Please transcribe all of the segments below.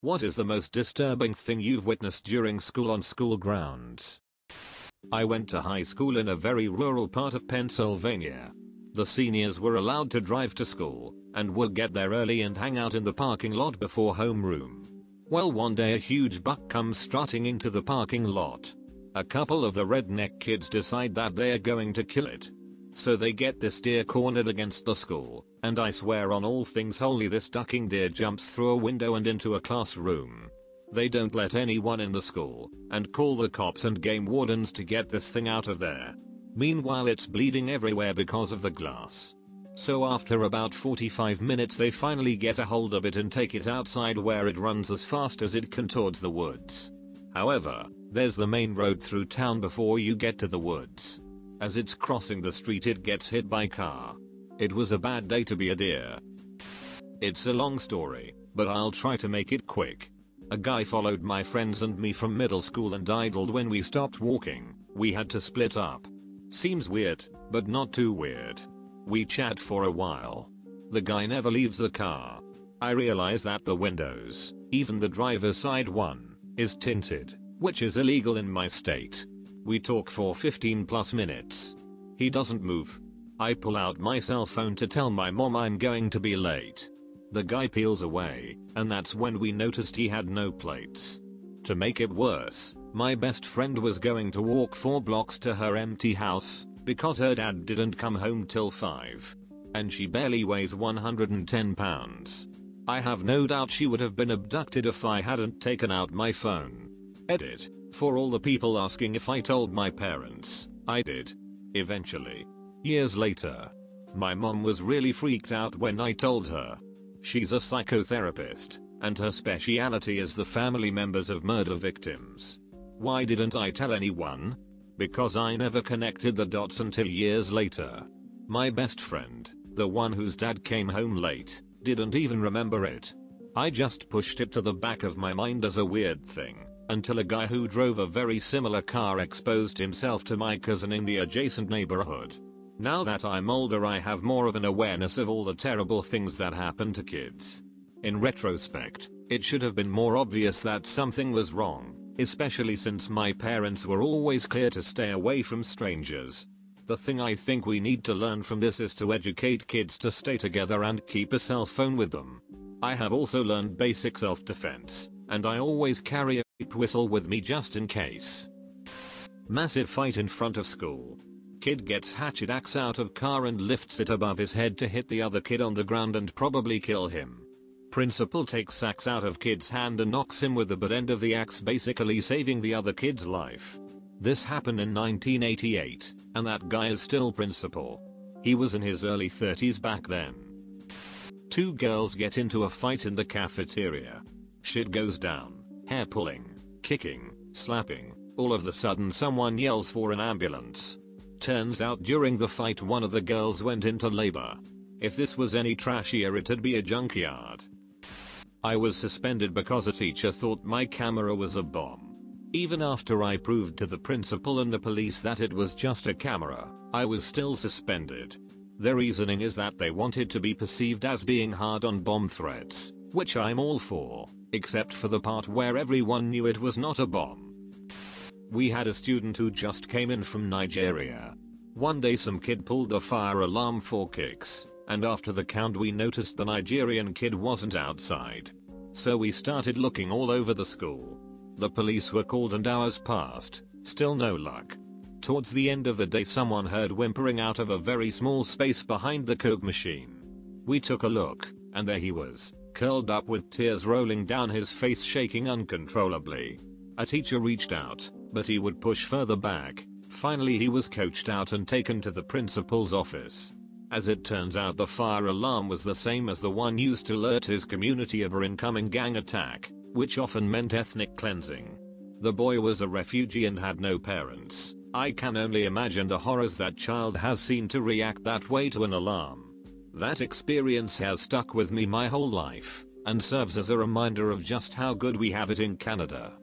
What is the most disturbing thing you've witnessed during school on school grounds? I went to high school in a very rural part of Pennsylvania. The seniors were allowed to drive to school and would get there early and hang out in the parking lot before homeroom. Well one day a huge buck comes strutting into the parking lot. A couple of the redneck kids decide that they are going to kill it. So they get this deer cornered against the school, and I swear on all things holy this ducking deer jumps through a window and into a classroom. They don't let anyone in the school, and call the cops and game wardens to get this thing out of there. Meanwhile it's bleeding everywhere because of the glass. So after about 45 minutes they finally get a hold of it and take it outside where it runs as fast as it can towards the woods. However, there's the main road through town before you get to the woods. As it's crossing the street it gets hit by car. It was a bad day to be a deer. It's a long story, but I'll try to make it quick. A guy followed my friends and me from middle school and idled when we stopped walking. We had to split up. Seems weird, but not too weird. We chat for a while. The guy never leaves the car. I realize that the windows, even the driver's side one, is tinted, which is illegal in my state. We talk for 15 plus minutes. He doesn't move. I pull out my cell phone to tell my mom I'm going to be late. The guy peels away, and that's when we noticed he had no plates. To make it worse, my best friend was going to walk 4 blocks to her empty house, because her dad didn't come home till 5. And she barely weighs 110 pounds. I have no doubt she would have been abducted if I hadn't taken out my phone. Edit. For all the people asking if I told my parents, I did. Eventually. Years later. My mom was really freaked out when I told her. She's a psychotherapist, and her speciality is the family members of murder victims. Why didn't I tell anyone? Because I never connected the dots until years later. My best friend, the one whose dad came home late, didn't even remember it. I just pushed it to the back of my mind as a weird thing until a guy who drove a very similar car exposed himself to my cousin in the adjacent neighborhood. Now that I'm older I have more of an awareness of all the terrible things that happen to kids. In retrospect, it should have been more obvious that something was wrong, especially since my parents were always clear to stay away from strangers. The thing I think we need to learn from this is to educate kids to stay together and keep a cell phone with them. I have also learned basic self-defense, and I always carry a whistle with me just in case. Massive fight in front of school. Kid gets hatchet axe out of car and lifts it above his head to hit the other kid on the ground and probably kill him. Principal takes axe out of kid's hand and knocks him with the butt end of the axe basically saving the other kid's life. This happened in 1988, and that guy is still principal. He was in his early 30s back then. Two girls get into a fight in the cafeteria. Shit goes down. Hair pulling, kicking, slapping. All of the sudden someone yells for an ambulance. Turns out during the fight one of the girls went into labor. If this was any trashier it'd be a junkyard. I was suspended because a teacher thought my camera was a bomb. Even after I proved to the principal and the police that it was just a camera, I was still suspended. Their reasoning is that they wanted to be perceived as being hard on bomb threats, which I'm all for except for the part where everyone knew it was not a bomb. We had a student who just came in from Nigeria. One day some kid pulled the fire alarm for kicks, and after the count we noticed the Nigerian kid wasn't outside. So we started looking all over the school. The police were called and hours passed, still no luck. Towards the end of the day someone heard whimpering out of a very small space behind the coke machine. We took a look, and there he was, curled up with tears rolling down his face shaking uncontrollably. A teacher reached out, but he would push further back. Finally he was coached out and taken to the principal's office. As it turns out the fire alarm was the same as the one used to alert his community of an incoming gang attack, which often meant ethnic cleansing. The boy was a refugee and had no parents. I can only imagine the horrors that child has seen to react that way to an alarm. That experience has stuck with me my whole life, and serves as a reminder of just how good we have it in Canada.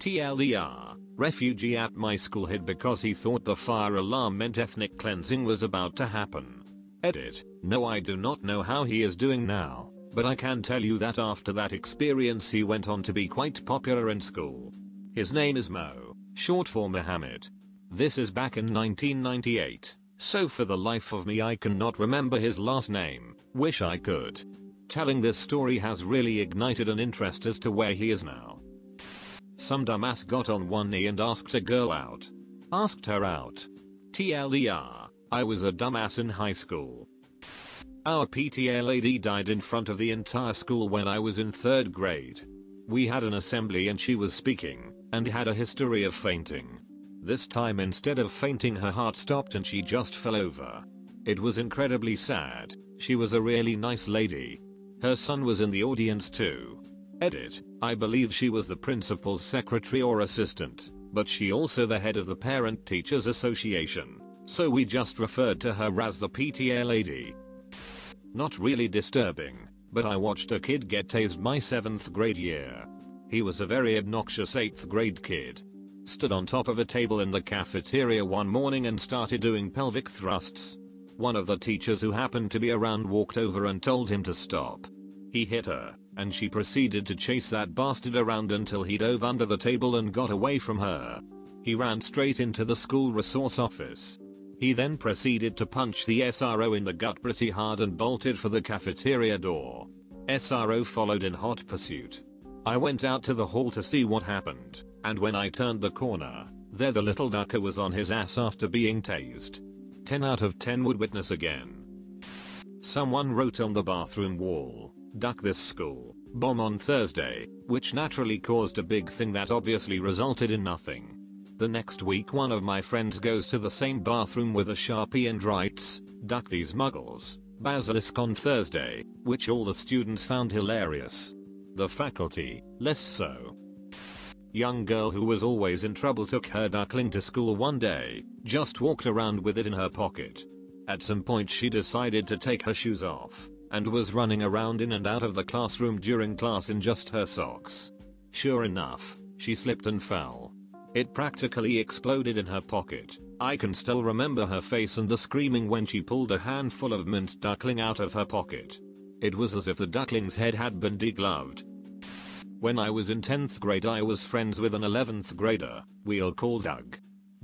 TLDR, refugee at my school hid because he thought the fire alarm meant ethnic cleansing was about to happen. Edit, no I do not know how he is doing now. But I can tell you that after that experience he went on to be quite popular in school. His name is Mo, short for Muhammad. This is back in 1998, so for the life of me I cannot remember his last name, wish I could. Telling this story has really ignited an interest as to where he is now. Some dumbass got on one knee and asked a girl out. Asked her out. TLDR, I was a dumbass in high school. Our PTA lady died in front of the entire school when I was in 3rd grade. We had an assembly and she was speaking, and had a history of fainting. This time instead of fainting her heart stopped and she just fell over. It was incredibly sad, she was a really nice lady. Her son was in the audience too. Edit, I believe she was the principal's secretary or assistant, but she also the head of the parent teachers association. So we just referred to her as the PTA lady. Not really disturbing, but I watched a kid get tased my 7th grade year. He was a very obnoxious 8th grade kid. Stood on top of a table in the cafeteria one morning and started doing pelvic thrusts. One of the teachers who happened to be around walked over and told him to stop. He hit her, and she proceeded to chase that bastard around until he dove under the table and got away from her. He ran straight into the school resource office. He then proceeded to punch the SRO in the gut pretty hard and bolted for the cafeteria door. SRO followed in hot pursuit. I went out to the hall to see what happened, and when I turned the corner, there the little ducker was on his ass after being tased. 10 out of 10 would witness again. Someone wrote on the bathroom wall, duck this school, bomb on Thursday, which naturally caused a big thing that obviously resulted in nothing. The next week one of my friends goes to the same bathroom with a sharpie and writes, duck these muggles, basilisk on Thursday, which all the students found hilarious. The faculty, less so. Young girl who was always in trouble took her duckling to school one day, just walked around with it in her pocket. At some point she decided to take her shoes off, and was running around in and out of the classroom during class in just her socks. Sure enough, she slipped and fell. It practically exploded in her pocket. I can still remember her face and the screaming when she pulled a handful of mint duckling out of her pocket. It was as if the duckling's head had been degloved. When I was in 10th grade I was friends with an 11th grader, we'll call Doug.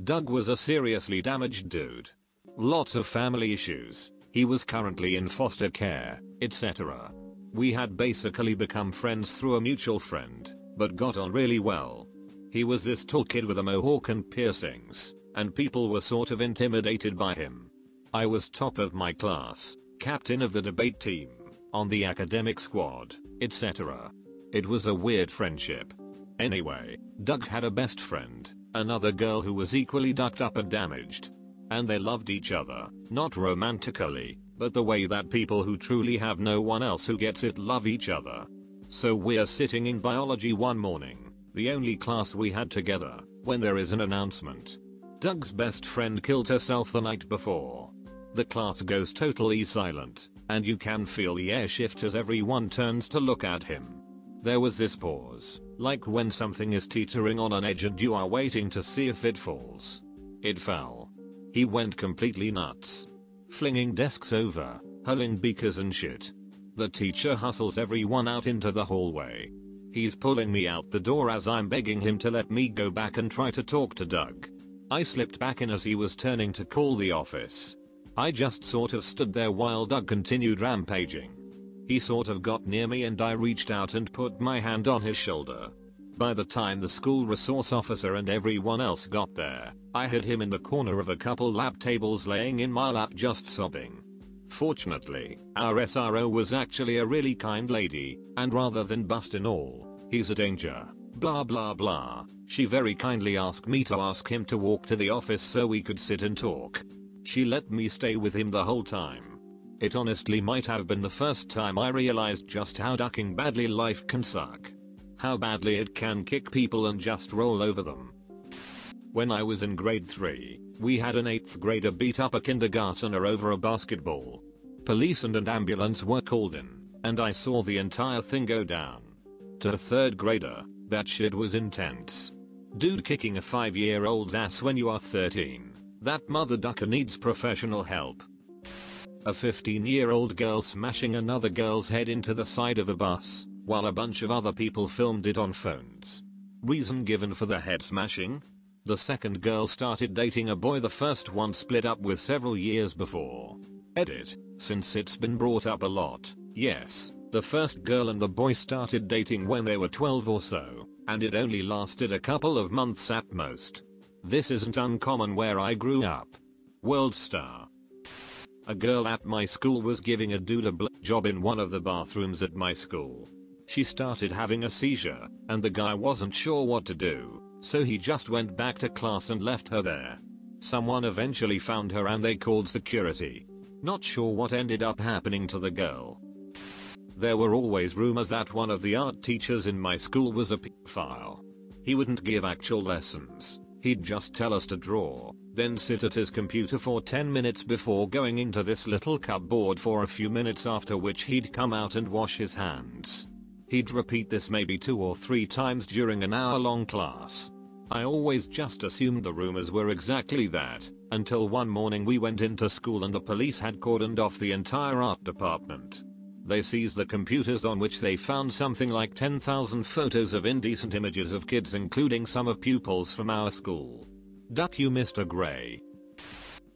Doug was a seriously damaged dude. Lots of family issues, he was currently in foster care, etc. We had basically become friends through a mutual friend, but got on really well. He was this tall kid with a mohawk and piercings, and people were sort of intimidated by him. I was top of my class, captain of the debate team, on the academic squad, etc. It was a weird friendship. Anyway, Doug had a best friend, another girl who was equally ducked up and damaged. And they loved each other, not romantically, but the way that people who truly have no one else who gets it love each other. So we're sitting in biology one morning, the only class we had together, when there is an announcement. Doug's best friend killed herself the night before. The class goes totally silent, and you can feel the air shift as everyone turns to look at him. There was this pause, like when something is teetering on an edge and you are waiting to see if it falls. It fell. He went completely nuts. Flinging desks over, hurling beakers and shit. The teacher hustles everyone out into the hallway, He's pulling me out the door as I'm begging him to let me go back and try to talk to Doug. I slipped back in as he was turning to call the office. I just sort of stood there while Doug continued rampaging. He sort of got near me and I reached out and put my hand on his shoulder. By the time the school resource officer and everyone else got there, I had him in the corner of a couple lab tables laying in my lap just sobbing. Fortunately, our SRO was actually a really kind lady, and rather than busting all, he's a danger, blah blah blah, she very kindly asked me to ask him to walk to the office so we could sit and talk. She let me stay with him the whole time. It honestly might have been the first time I realized just how ducking badly life can suck. How badly it can kick people and just roll over them. When I was in grade 3, we had an 8th grader beat up a kindergartner over a basketball. Police and an ambulance were called in, and I saw the entire thing go down. To a 3rd grader, that shit was intense. Dude kicking a 5 year old's ass when you are 13. That mother ducker needs professional help. A 15 year old girl smashing another girl's head into the side of a bus, while a bunch of other people filmed it on phones. Reason given for the head smashing? The second girl started dating a boy the first one split up with several years before. Edit, since it's been brought up a lot, yes, the first girl and the boy started dating when they were 12 or so, and it only lasted a couple of months at most. This isn't uncommon where I grew up. World star. A girl at my school was giving a dude a job in one of the bathrooms at my school. She started having a seizure, and the guy wasn't sure what to do, so he just went back to class and left her there. Someone eventually found her and they called security. Not sure what ended up happening to the girl. There were always rumors that one of the art teachers in my school was a pedophile. He wouldn't give actual lessons, he'd just tell us to draw, then sit at his computer for 10 minutes before going into this little cupboard for a few minutes after which he'd come out and wash his hands. He'd repeat this maybe two or three times during an hour long class. I always just assumed the rumors were exactly that, until one morning we went into school and the police had cordoned off the entire art department. They seized the computers on which they found something like 10,000 photos of indecent images of kids including some of pupils from our school. Duck you Mr. Gray.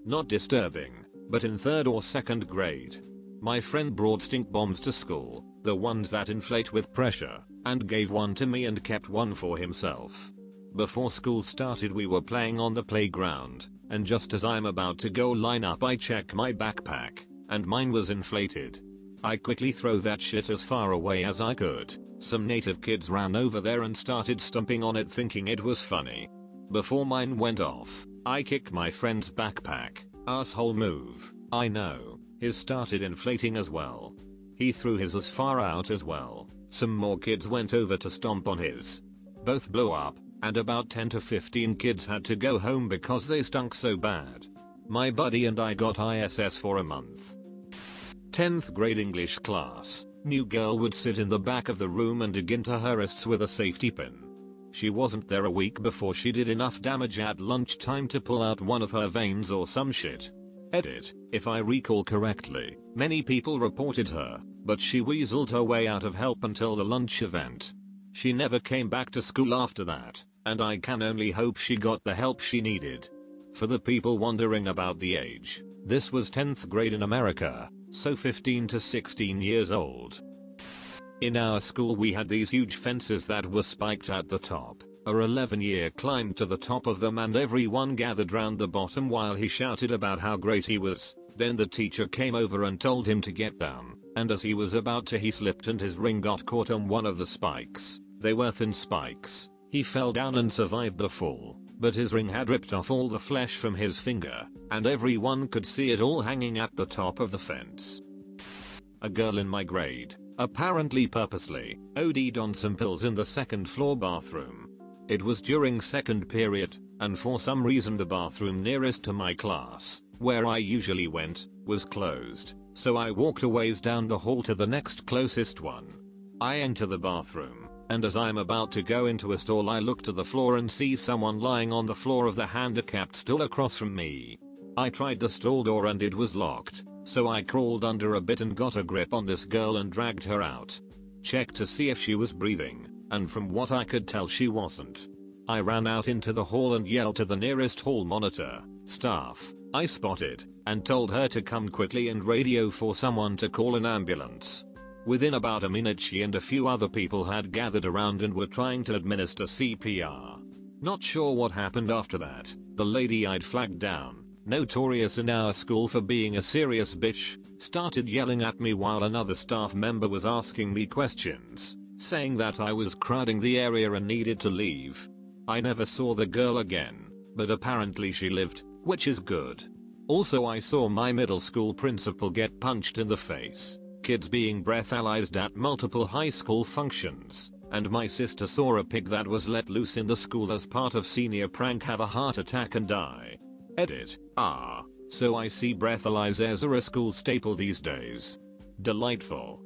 Not disturbing, but in third or second grade. My friend brought stink bombs to school, the ones that inflate with pressure, and gave one to me and kept one for himself. Before school started we were playing on the playground, and just as I'm about to go line up I check my backpack, and mine was inflated. I quickly throw that shit as far away as I could. Some native kids ran over there and started stomping on it thinking it was funny. Before mine went off, I kicked my friend's backpack. Asshole move, I know. His started inflating as well. He threw his as far out as well. Some more kids went over to stomp on his. Both blew up, and about 10 to 15 kids had to go home because they stunk so bad. My buddy and I got ISS for a month. 10th grade English class, new girl would sit in the back of the room and dig into her wrists with a safety pin. She wasn't there a week before she did enough damage at lunchtime to pull out one of her veins or some shit. Edit, if I recall correctly, many people reported her, but she weaseled her way out of help until the lunch event. She never came back to school after that, and I can only hope she got the help she needed. For the people wondering about the age, this was 10th grade in America, so 15 to 16 years old. In our school we had these huge fences that were spiked at the top. Our 11 year climbed to the top of them and everyone gathered round the bottom while he shouted about how great he was. Then the teacher came over and told him to get down, and as he was about to he slipped and his ring got caught on one of the spikes. They were thin spikes. He fell down and survived the fall, but his ring had ripped off all the flesh from his finger, and everyone could see it all hanging at the top of the fence. A girl in my grade, apparently purposely, OD'd on some pills in the second floor bathroom. It was during second period, and for some reason the bathroom nearest to my class, where I usually went, was closed, so I walked a ways down the hall to the next closest one. I enter the bathroom, and as I'm about to go into a stall I look to the floor and see someone lying on the floor of the handicapped stall across from me. I tried the stall door and it was locked, so I crawled under a bit and got a grip on this girl and dragged her out. Checked to see if she was breathing, and from what I could tell she wasn't. I ran out into the hall and yelled to the nearest hall monitor, staff, I spotted, and told her to come quickly and radio for someone to call an ambulance. Within about a minute she and a few other people had gathered around and were trying to administer CPR. Not sure what happened after that, the lady I'd flagged down, notorious in our school for being a serious bitch, started yelling at me while another staff member was asking me questions, saying that I was crowding the area and needed to leave. I never saw the girl again, but apparently she lived, which is good. Also I saw my middle school principal get punched in the face kids being breathalyzed at multiple high school functions, and my sister saw a pig that was let loose in the school as part of senior prank have a heart attack and die. Edit, ah, so I see breathalyzers are a school staple these days. Delightful.